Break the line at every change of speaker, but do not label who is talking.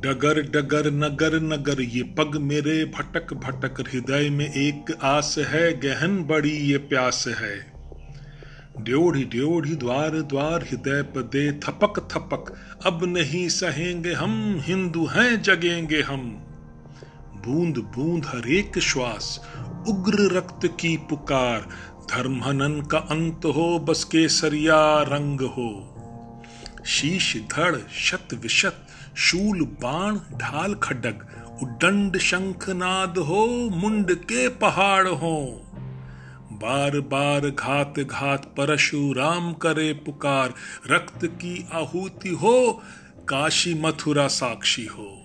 डगर डगर नगर नगर, ये पग मेरे भटक भटक, हृदय में एक आस है, गहन बड़ी ये प्यास है। ड्योढ़ी ड्योढ़ी द्वार द्वार हृदय पदे थपक थपक, अब नहीं सहेंगे हम, हिंदू हैं, जगेंगे हम। बूंद बूंद हर एक श्वास, उग्र रक्त की पुकार, धर्महनन का अंत हो, बस के सरिया रंग हो। शीश, धड़, शत विशत, शूल, बाण, ढाल खडग उडंड शंखनाद हो, मुंड के पहाड़ हो। बार बार घात घात परशुराम करे पुकार, रक्त की आहुति हो, काशी मथुरा साक्षी हो।